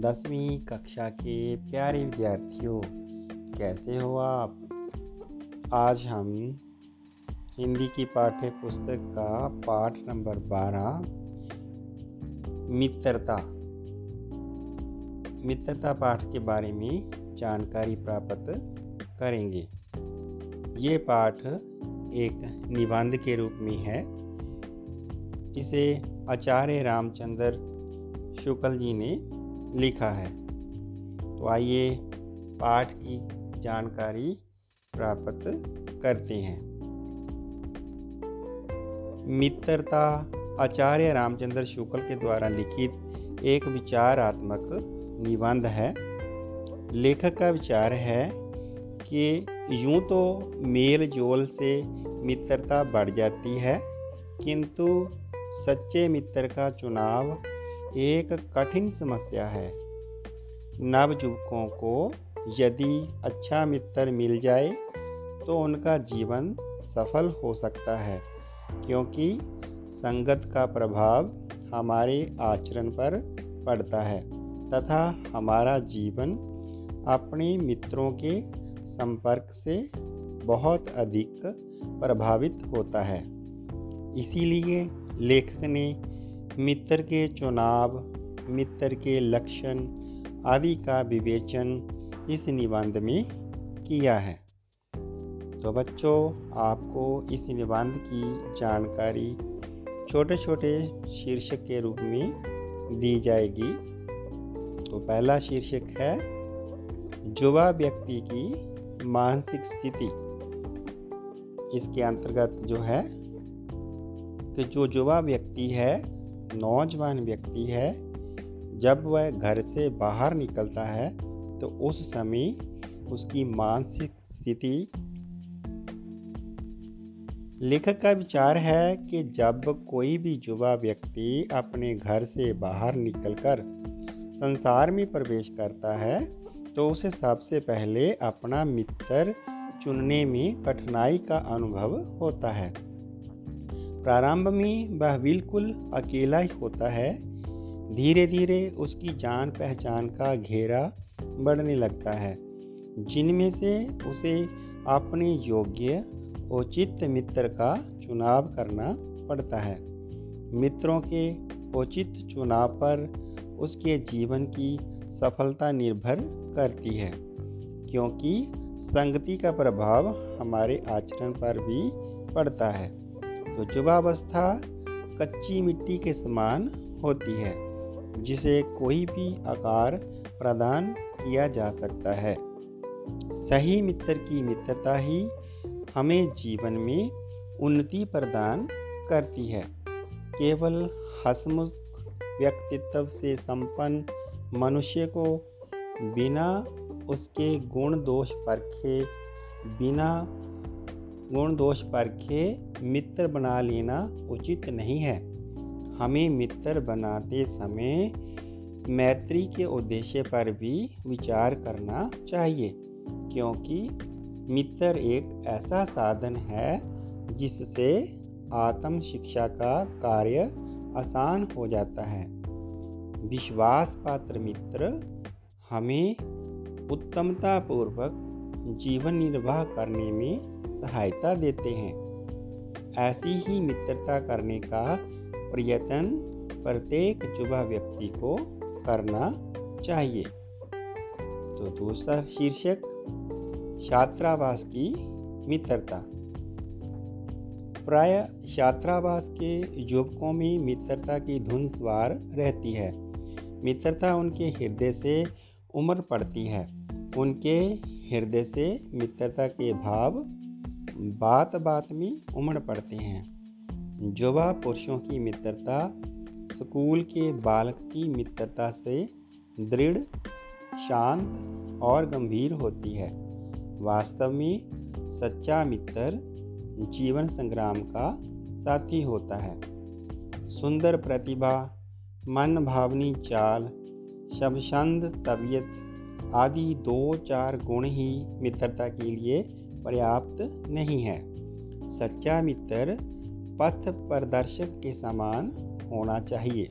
दसवीं कक्षा के प्यारे विद्यार्थियों, कैसे हो आप? आज हम हिंदी की पाठ्य पुस्तक का पाठ नंबर बारह, मित्रता। मित्रता पाठ के बारे में जानकारी प्राप्त करेंगे। ये पाठ एक निबंध के रूप में है। इसे आचार्य रामचंद्र शुक्ल जी ने लिखा है। तो आइए पाठ की जानकारी प्राप्त करते हैं। मित्रता आचार्य रामचंद्र शुक्ल के द्वारा लिखित एक विचारात्मक निबंध है। लेखक का विचार है कि यूँ तो मेल जोल से मित्रता बढ़ जाती है, किंतु सच्चे मित्र का चुनाव एक कठिन समस्या है। नवयुवकों को यदि अच्छा मित्र मिल जाए तो उनका जीवन सफल हो सकता है, क्योंकि संगत का प्रभाव हमारे आचरण पर पड़ता है तथा हमारा जीवन अपने मित्रों के संपर्क से बहुत अधिक प्रभावित होता है। इसीलिए लेखक ने मित्र के चुनाव, मित्र के लक्षण आदि का विवेचन इस निबंध में किया है। तो बच्चों, आपको इस निबंध की जानकारी छोटे छोटे शीर्षक के रूप में दी जाएगी। तो पहला शीर्षक है युवा व्यक्ति की मानसिक स्थिति। इसके अंतर्गत जो है, कि जो युवा व्यक्ति है नौजवान व्यक्ति है, जब वह घर से बाहर निकलता है तो उस समय उसकी मानसिक स्थिति लेखक का विचार है कि जब कोई भी युवा व्यक्ति अपने घर से बाहर निकलकर संसार में प्रवेश करता है तो उसे सबसे पहले अपना मित्र चुनने में कठिनाई का अनुभव होता है। प्रारंभ में वह बिल्कुल अकेला ही होता है। धीरे धीरे उसकी जान पहचान का घेरा बढ़ने लगता है, जिनमें से उसे अपने योग्य उचित मित्र का चुनाव करना पड़ता है। मित्रों के उचित चुनाव पर उसके जीवन की सफलता निर्भर करती है, क्योंकि संगति का प्रभाव हमारे आचरण पर भी पड़ता है। तो युवावस्था कच्ची मिट्टी के समान होती है, जिसे कोई भी आकार प्रदान किया जा सकता है। सही मित्र की मित्रता ही हमें जीवन में उन्नति प्रदान करती है। केवल हसमुख व्यक्तित्व से संपन्न मनुष्य को बिना उसके गुण दोष परखे, बिना गुण दोष परखे मित्र बना लेना उचित नहीं है। हमें मित्र बनाते समय मैत्री के उद्देश्य पर भी विचार करना चाहिए, क्योंकि मित्र एक ऐसा साधन है जिससे आत्म शिक्षा का कार्य आसान हो जाता है। विश्वास पात्र मित्र हमें उत्तमता पूर्वक जीवन निर्वाह करने में सहायता देते हैं। ऐसी ही मित्रता करने का प्रयत्न प्रत्येक युवा व्यक्ति को करना चाहिए। तो दूसरा शीर्षक छात्रावास की मित्रता। प्राय छात्रावास के युवकों में मित्रता की धुन सवार रहती है। मित्रता उनके हृदय से उम्र पड़ती है। उनके हृदय से मित्रता के भाव बात बात में उमड़ पड़ते हैं। युवा पुरुषों की मित्रता, स्कूल के बालक की मित्रता से दृढ़, शांत और गंभीर होती है। वास्तव में सच्चा मित्र जीवन संग्राम का साथी होता है। सुंदर प्रतिभा, मन भावनी चाल शबछंद तबीयत आदि दो चार गुण ही मित्रता के लिए पर्याप्त नहीं है। सच्चा मित्र पथ प्रदर्शक के समान होना चाहिए,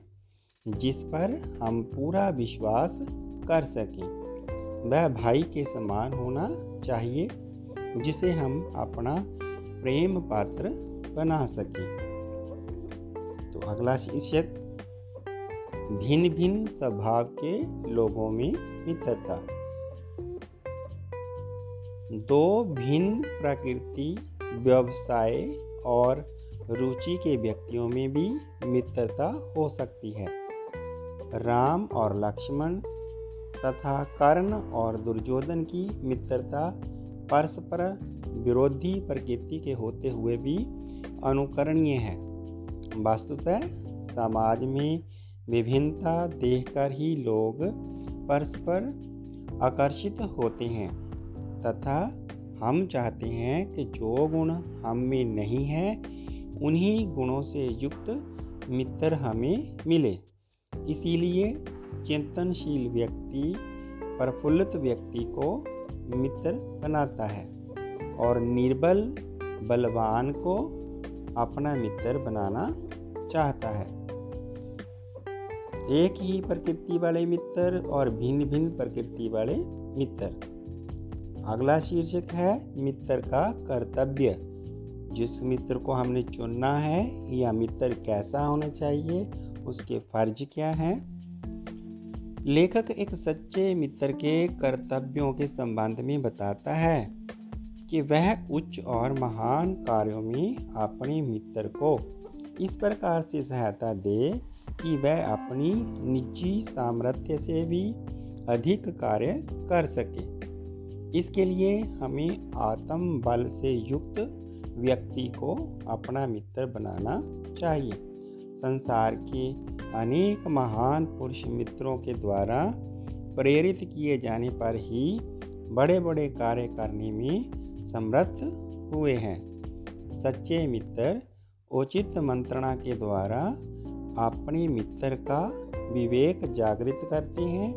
जिस पर हम पूरा विश्वास कर सकें। वह भाई के समान होना चाहिए, जिसे हम अपना प्रेम पात्र बना सकें। तो अगला शीर्षक। भिन्न भिन्न स्वभाव के लोगों में मित्रता। दो भिन्न प्रकृति, व्यवसाय और रुचि के व्यक्तियों में भी मित्रता हो सकती है। राम और लक्ष्मण तथा कर्ण और दुर्योधन की मित्रता परस्पर विरोधी प्रकृति के होते हुए भी अनुकरणीय है। वस्तुतः समाज में विभिन्नता देखकर ही लोग परस्पर आकर्षित होते हैं। तथा हम चाहते हैं कि जो गुण हम में नहीं है, उन्हीं गुणों से युक्त मित्र हमें मिले। इसीलिए चिंतनशील व्यक्ति प्रफुल्लित व्यक्ति को मित्र बनाता है और निर्बल, बलवान को अपना मित्र बनाना चाहता है। एक ही प्रकृति वाले मित्र और भिन्न भिन्न प्रकृति वाले मित्र। अगला शीर्षक है, मित्र का कर्तव्य। जिस मित्र को हमने चुनना है, या मित्र कैसा होना चाहिए, उसके फ़र्ज़ क्या हैं? लेखक एक सच्चे मित्र के कर्तव्यों के संबंध में बताता है कि वह उच्च और महान कार्यों में अपने मित्र को इस प्रकार से सहायता दे कि वह अपनी निजी सामर्थ्य से भी अधिक कार्य कर सके। इसके लिए हमें आत्म बल से युक्त व्यक्ति को अपना मित्र बनाना चाहिए। संसार के अनेक महान पुरुष मित्रों के द्वारा प्रेरित किए जाने पर ही बड़े बड़े कार्य करने में समर्थ हुए हैं। सच्चे मित्र उचित मंत्रणा के द्वारा अपने मित्र का विवेक जागृत करते हैं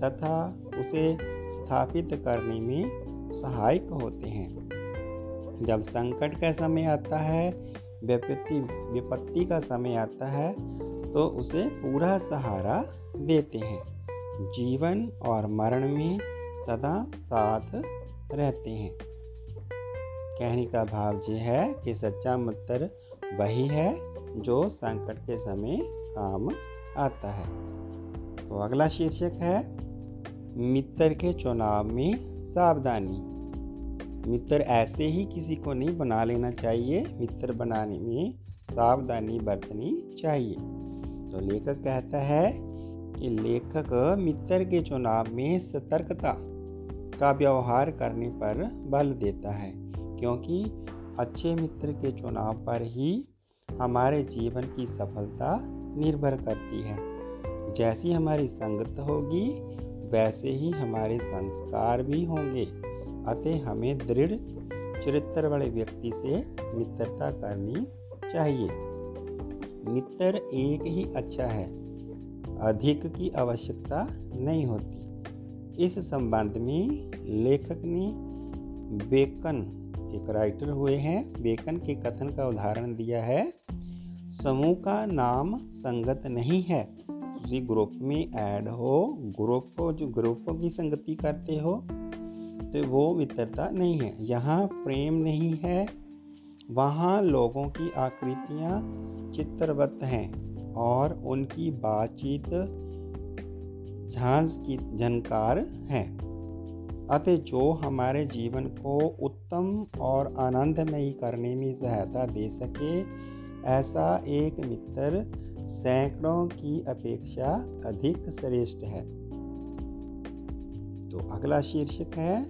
तथा उसे स्थापित करने में सहायक होते हैं। जब संकट का समय आता है, विपत्ति विपत्ति का समय आता है तो उसे पूरा सहारा देते हैं। जीवन और मरण में सदा साथ रहते हैं। कहने का भाव ये है कि सच्चा मित्र वही है जो संकट के समय काम आता है। तो अगला शीर्षक है, मित्र के चुनाव में सावधानी। मित्र ऐसे ही किसी को नहीं बना लेना चाहिए। मित्र बनाने में सावधानी बरतनी चाहिए। तो लेखक कहता है कि लेखक मित्र के चुनाव में सतर्कता का व्यवहार करने पर बल देता है, क्योंकि अच्छे मित्र के चुनाव पर ही हमारे जीवन की सफलता निर्भर करती है। जैसी हमारी संगत होगी, वैसे ही हमारे संस्कार भी होंगे। अतः हमें दृढ़ चरित्र वाले व्यक्ति से मित्रता करनी चाहिए। मित्र एक ही अच्छा है, अधिक की आवश्यकता नहीं होती। इस संबंध में लेखक ने बेकन एक राइटर हुए हैं, बेकन के कथन का उदाहरण दिया है। समूह का नाम संगत नहीं है। किसी ग्रुप में ऐड हो ग्रुप को जो ग्रुपों की संगति करते हो तो वो मित्रता नहीं है। यहाँ प्रेम नहीं है। वहाँ लोगों की आकृतियाँ चित्रवत हैं और उनकी बातचीत झांझ की झनकार है। अतः जो हमारे जीवन को उत्तम और आनंदमयी करने में सहायता दे सके, ऐसा एक मित्र सैकड़ों की अपेक्षा अधिक श्रेष्ठ है। तो अगला शीर्षक है,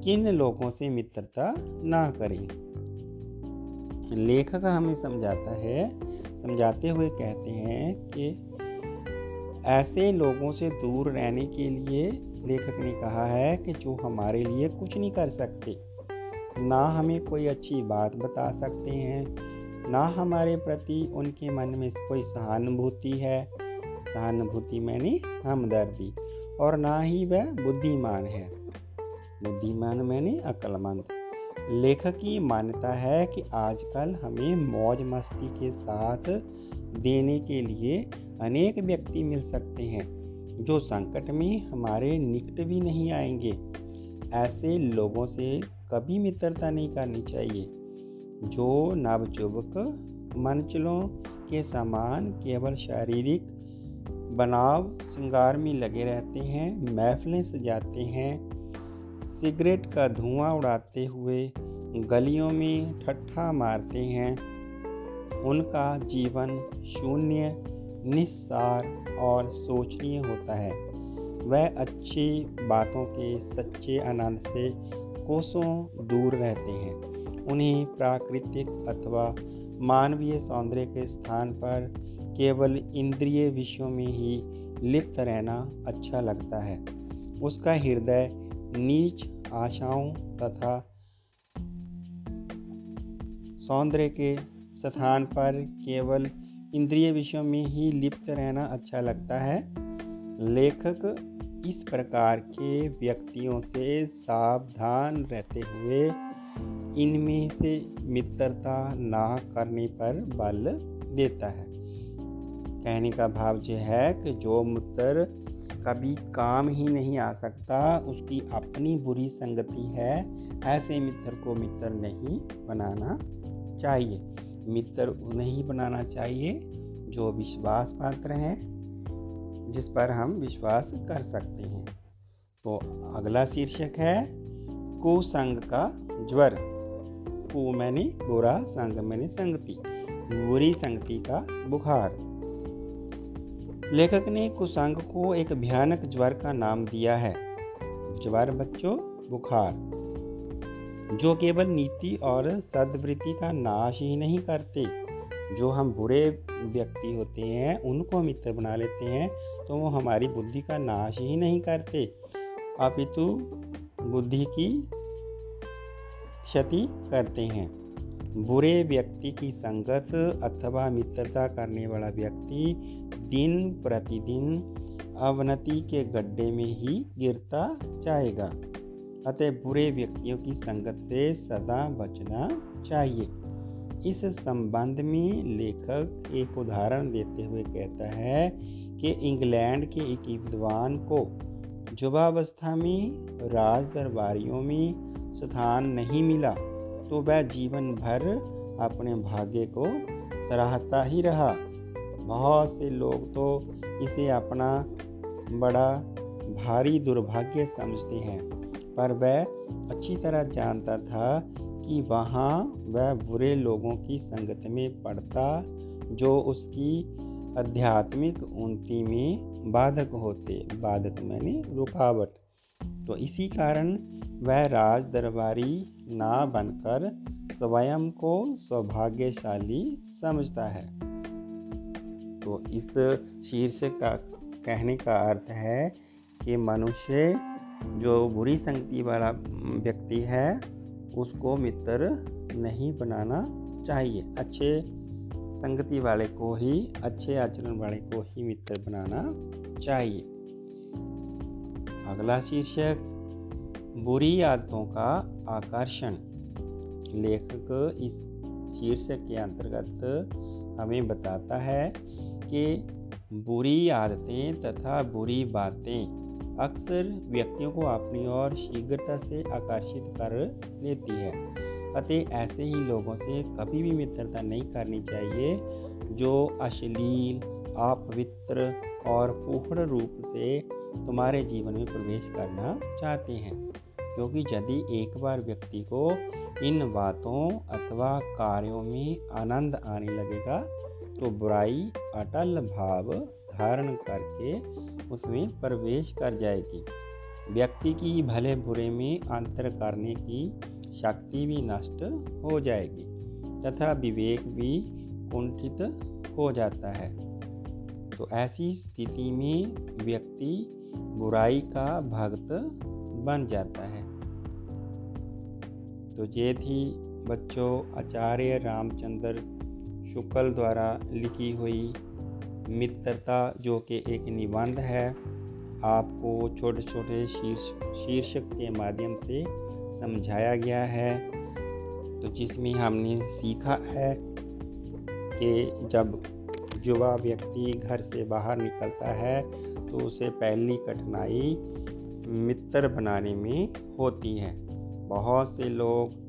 किन लोगों से मित्रता ना करें? लेखक हमें समझाता है, समझाते हुए कहते हैं कि ऐसे लोगों से दूर रहने के लिए लेखक ने कहा है कि जो हमारे लिए कुछ नहीं कर सकते, ना हमें कोई अच्छी बात बता सकते हैं, ना हमारे प्रति उनके मन में कोई सहानुभूति है। सहानुभूति मैंने हमदर्दी, और ना ही वह बुद्धिमान है। बुद्धिमान मैंने अक्लमंद। लेखक की मान्यता है कि आजकल हमें मौज मस्ती के साथ देने के लिए अनेक व्यक्ति मिल सकते हैं। जो संकट में हमारे निकट भी नहीं आएँगे, ऐसे लोगों से कभी मित्रता नहीं करनी चाहिए। जो नवजुवक मनचलों के समान केवल शारीरिक बनाव श्रृंगार में लगे रहते हैं, महफिलें सजाते हैं, सिगरेट का धुआँ उड़ाते हुए गलियों में ठट्ठा मारते हैं, उनका जीवन शून्य निस्सार और सोचनीय होता है। वह अच्छी बातों के सच्चे आनंद से कोसों दूर रहते हैं। उन्हें प्राकृतिक अथवा मानवीय सौंदर्य के स्थान पर केवल इंद्रिय विषयों में ही लिप्त रहना अच्छा लगता है। उसका हृदय नीच आशाओं तथा सौंदर्य के स्थान पर केवल इंद्रिय विषयों में ही लिप्त रहना अच्छा लगता है। लेखक इस प्रकार के व्यक्तियों से सावधान रहते हुए इनमें से मित्रता ना करने पर बल देता है। कहने का भाव यह है कि जो मित्र कभी काम ही नहीं आ सकता, उसकी अपनी बुरी संगति है, ऐसे मित्र को मित्र नहीं बनाना चाहिए। मित्र उन्हें ही बनाना चाहिए, जो विश्वास पात्र हैं, जिस पर हम विश्वास कर सकते हैं। तो अगला शीर्षक है कुसंग का ज्वर। कु मैंने बुरा संग मैंने संगति बुरी संगति का बुखार। लेखक ने कुसंग को एक भयानक ज्वर का नाम दिया है। ज्वर बच्चों, बुखार। जो केवल नीति और सदवृत्ति का नाश ही नहीं करते, जो हम बुरे व्यक्ति होते हैं, उनको मित्र बना लेते हैं तो वो हमारी बुद्धि का नाश ही नहीं करते। अपितु बुद्धि की क्षति करते हैं। बुरे व्यक्ति की संगत अथवा मित्रता करने वाला व्यक्ति दिन प्रतिदिन अवनति के गड्ढे में ही गिरता जाएगा। अतः बुरे व्यक्तियों की संगत से सदा बचना चाहिए। इस संबंध में लेखक एक उदाहरण देते हुए कहता है कि इंग्लैंड के एक विद्वान को युवावस्था में राज दरबारियों में स्थान नहीं मिला तो वह जीवन भर अपने भाग्य को सराहता ही रहा। बहुत से लोग तो इसे अपना बड़ा भारी दुर्भाग्य समझते हैं। पर वह अच्छी तरह जानता था कि वहाँ वह बुरे लोगों की संगत में पड़ता, जो उसकी आध्यात्मिक उन्नति में बाधक होते, बाधक मैंने रुकावट। तो इसी कारण वह राज दरबारी ना बनकर स्वयं को सौभाग्यशाली समझता है। तो इस शीर्षक का कहने का अर्थ है कि मनुष्य जो बुरी संगति वाला व्यक्ति है, उसको मित्र नहीं बनाना चाहिए। अच्छे संगति वाले को ही, अच्छे आचरण वाले को ही मित्र बनाना चाहिए। अगला शीर्षक, बुरी आदतों का आकर्षण। लेखक इस शीर्षक के अंतर्गत हमें बताता है कि बुरी आदतें तथा बुरी बातें अक्सर व्यक्तियों को अपनी ओर शीघ्रता से आकर्षित कर लेती है। अतः ऐसे ही लोगों से कभी भी मित्रता नहीं करनी चाहिए, जो अश्लील, अपवित्र और पूर्ण रूप से तुम्हारे जीवन में प्रवेश करना चाहते हैं। क्योंकि यदि एक बार व्यक्ति को इन बातों अथवा कार्यों में आनंद आने लगेगा तो बुराई, अटल भाव धारण करके उसमें प्रवेश कर जाएगी। व्यक्ति की भले बुरे में अंतर करने की शक्ति भी नष्ट हो जाएगी, तथा विवेक भी कुंठित हो जाता है। तो ऐसी स्थिति में व्यक्ति बुराई का भक्त बन जाता है। तो ये थी बच्चों आचार्य रामचंद्र शुक्ल द्वारा लिखी हुई मित्रता जो कि एक निबंध है, आपको छोटे छोटे शीर्ष, शीर्षक के माध्यम से समझाया गया है। तो जिसमें हमने सीखा है कि जब युवा व्यक्ति घर से बाहर निकलता है तो उसे पहली कठिनाई मित्र बनाने में होती है। बहुत से लोग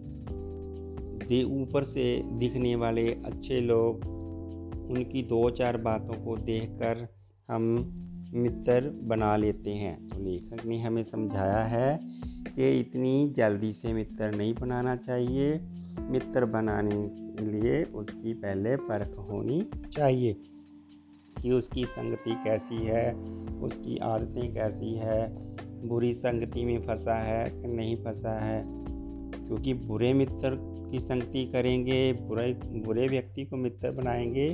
ऊपर से दिखने वाले अच्छे लोग उनकी दो चार बातों को देखकर हम मित्र बना लेते हैं। तो लेखक ने हमें समझाया है कि इतनी जल्दी से मित्र नहीं बनाना चाहिए। मित्र बनाने के लिए उसकी पहले परख होनी चाहिए कि उसकी संगति कैसी है, उसकी आदतें कैसी है, बुरी संगति में फंसा है कि नहीं फंसा है। क्योंकि बुरे मित्र की संगति करेंगे, बुरे बुरे व्यक्ति को मित्र बनाएँगे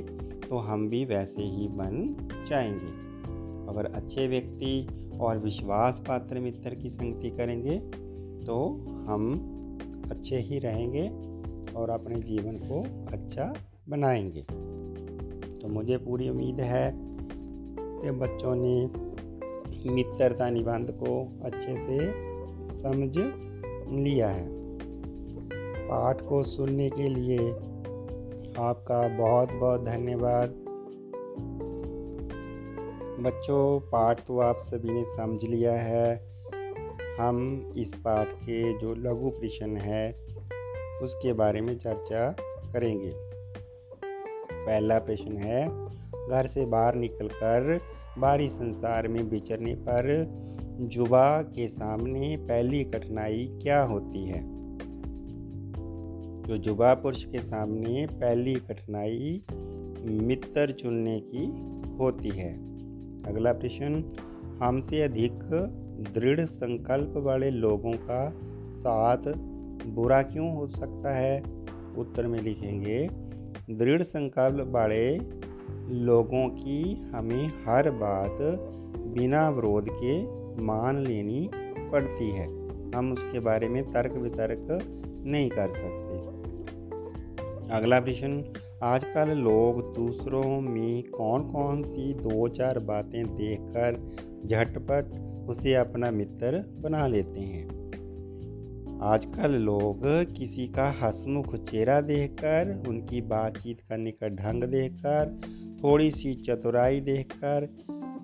तो हम भी वैसे ही बन जाएँगे। अगर अच्छे व्यक्ति और विश्वास पात्र मित्र की संगति करेंगे तो हम अच्छे ही रहेंगे और अपने जीवन को अच्छा बनाएँगे। तो मुझे पूरी उम्मीद है कि बच्चों ने मित्रता निबंध को अच्छे से समझ लिया है। पाठ को सुनने के लिए आपका बहुत बहुत धन्यवाद। बच्चों, पाठ तो आप सभी ने समझ लिया है। हम इस पाठ के जो लघु प्रश्न है, उसके बारे में चर्चा करेंगे। पहला प्रश्न है, घर से बाहर निकलकर बाहरी संसार में विचरने पर जुबा के सामने पहली कठिनाई क्या होती है? जो युवा पुरुष के सामने पहली कठिनाई मित्र चुनने की होती है। अगला प्रश्न, हमसे अधिक दृढ़ संकल्प वाले लोगों का साथ बुरा क्यों हो सकता है? उत्तर में लिखेंगे, दृढ़ संकल्प वाले लोगों की हमें हर बात बिना विरोध के मान लेनी पड़ती है। हम उसके बारे में तर्क वितर्क नहीं कर सकते। अगला प्रश्न, आजकल लोग दूसरों में कौन कौन सी दो चार बातें देखकर झटपट उसे अपना मित्र बना लेते हैं? आजकल लोग किसी का हसमुख चेहरा देखकर, उनकी बातचीत करने का ढंग देखकर, थोड़ी सी चतुराई देखकर,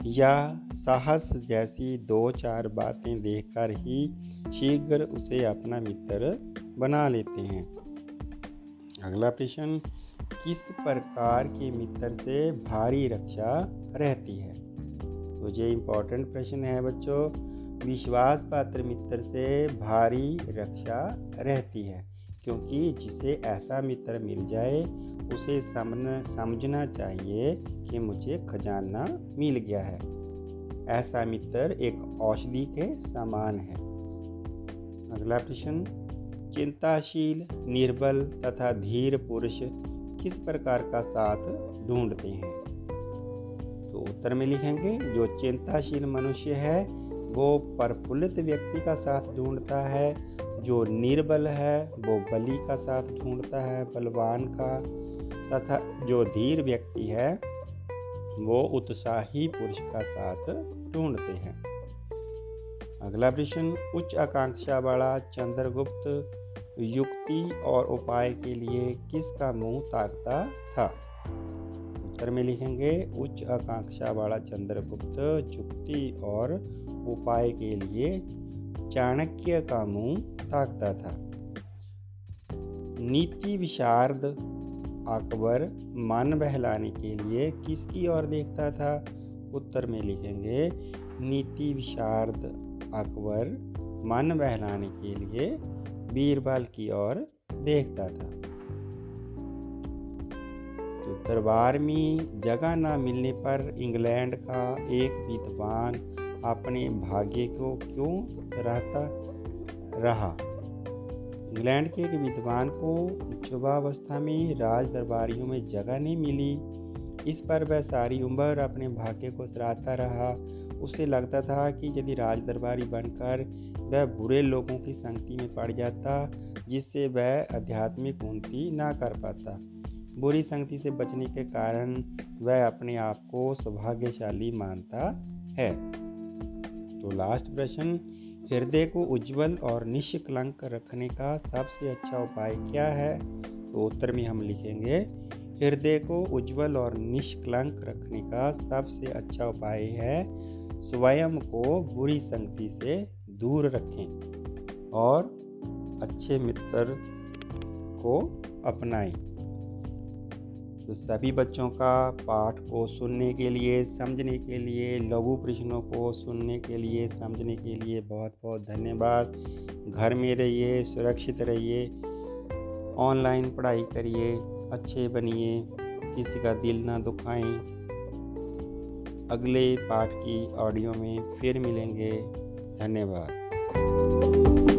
या साहस जैसी दो चार बातें देखकर ही शीघ्र उसे अपना मित्र बना लेते हैं। अगला प्रश्न, किस प्रकार के मित्र से भारी रक्षा रहती है? तो ये इम्पोर्टेंट प्रश्न है बच्चों। विश्वास पात्र मित्र से भारी रक्षा रहती है, क्योंकि जिसे ऐसा मित्र मिल जाए, उसे समझना समझना चाहिए कि मुझे खजाना मिल गया है। ऐसा मित्र एक औषधि के समान है। अगला प्रश्न चिंताशील निर्बल तथा धीर पुरुष किस प्रकार का साथ ढूंढते हैं? तो उत्तर में लिखेंगे, जो चिंताशील मनुष्य है, वो प्रफुल्लित व्यक्ति का साथ ढूंढता है, जो निर्बल है, वो बलि का साथ ढूंढता है, बलवान का, तथा जो धीर व्यक्ति है, वो उत्साही पुरुष का साथ ढूंढते हैं। अगला प्रश्न, उच्च आकांक्षा वाला चंद्रगुप्त युक्ति और उपाय के लिए किसका मुँह ताकता था? उत्तर में लिखेंगे, उच्च आकांक्षा वाला चंद्रगुप्त युक्ति और उपाय के लिए चाणक्य का मुँह ताकता था। नीति विशारद अकबर मन बहलाने के लिए किसकी ओर देखता था? उत्तर में लिखेंगे, नीति विशारद अकबर मन बहलाने के लिए बीरबल की ओर देखता था। तो दरबार में जगह न मिलने पर इंग्लैंड का एक विद्वान अपने भाग्य को क्यों सराहता रहा? इंग्लैंड के एक विद्वान को युवावस्था में राज दरबारियों में जगह नहीं मिली। इस पर वह सारी उम्र अपने भाग्य को सराहता रहा। उसे लगता था कि यदि राज दरबारी बनकर वह बुरे लोगों की संगति में पड़ जाता, जिससे वह आध्यात्मिक उन्नति ना कर पाता। बुरी संगति से बचने के कारण वह अपने आप को सौभाग्यशाली मानता है। तो लास्ट प्रश्न, हृदय को उज्जवल और निष्कलंक रखने का सबसे अच्छा उपाय क्या है? तो उत्तर में हम लिखेंगे, हृदय को उज्जवल और निष्कलंक रखने का सबसे अच्छा उपाय है स्वयं को बुरी संगति से दूर रखें और अच्छे मित्र को अपनाएँ। तो सभी बच्चों का पाठ को सुनने के लिए, समझने के लिए, लघु प्रश्नों को सुनने के लिए, समझने के लिए बहुत बहुत धन्यवाद। घर में रहिए, सुरक्षित रहिए, ऑनलाइन पढ़ाई करिए, अच्छे बनिए, किसी का दिल ना दुखाएँ। अगले पाठ की ऑडियो में फिर मिलेंगे। धन्यवाद।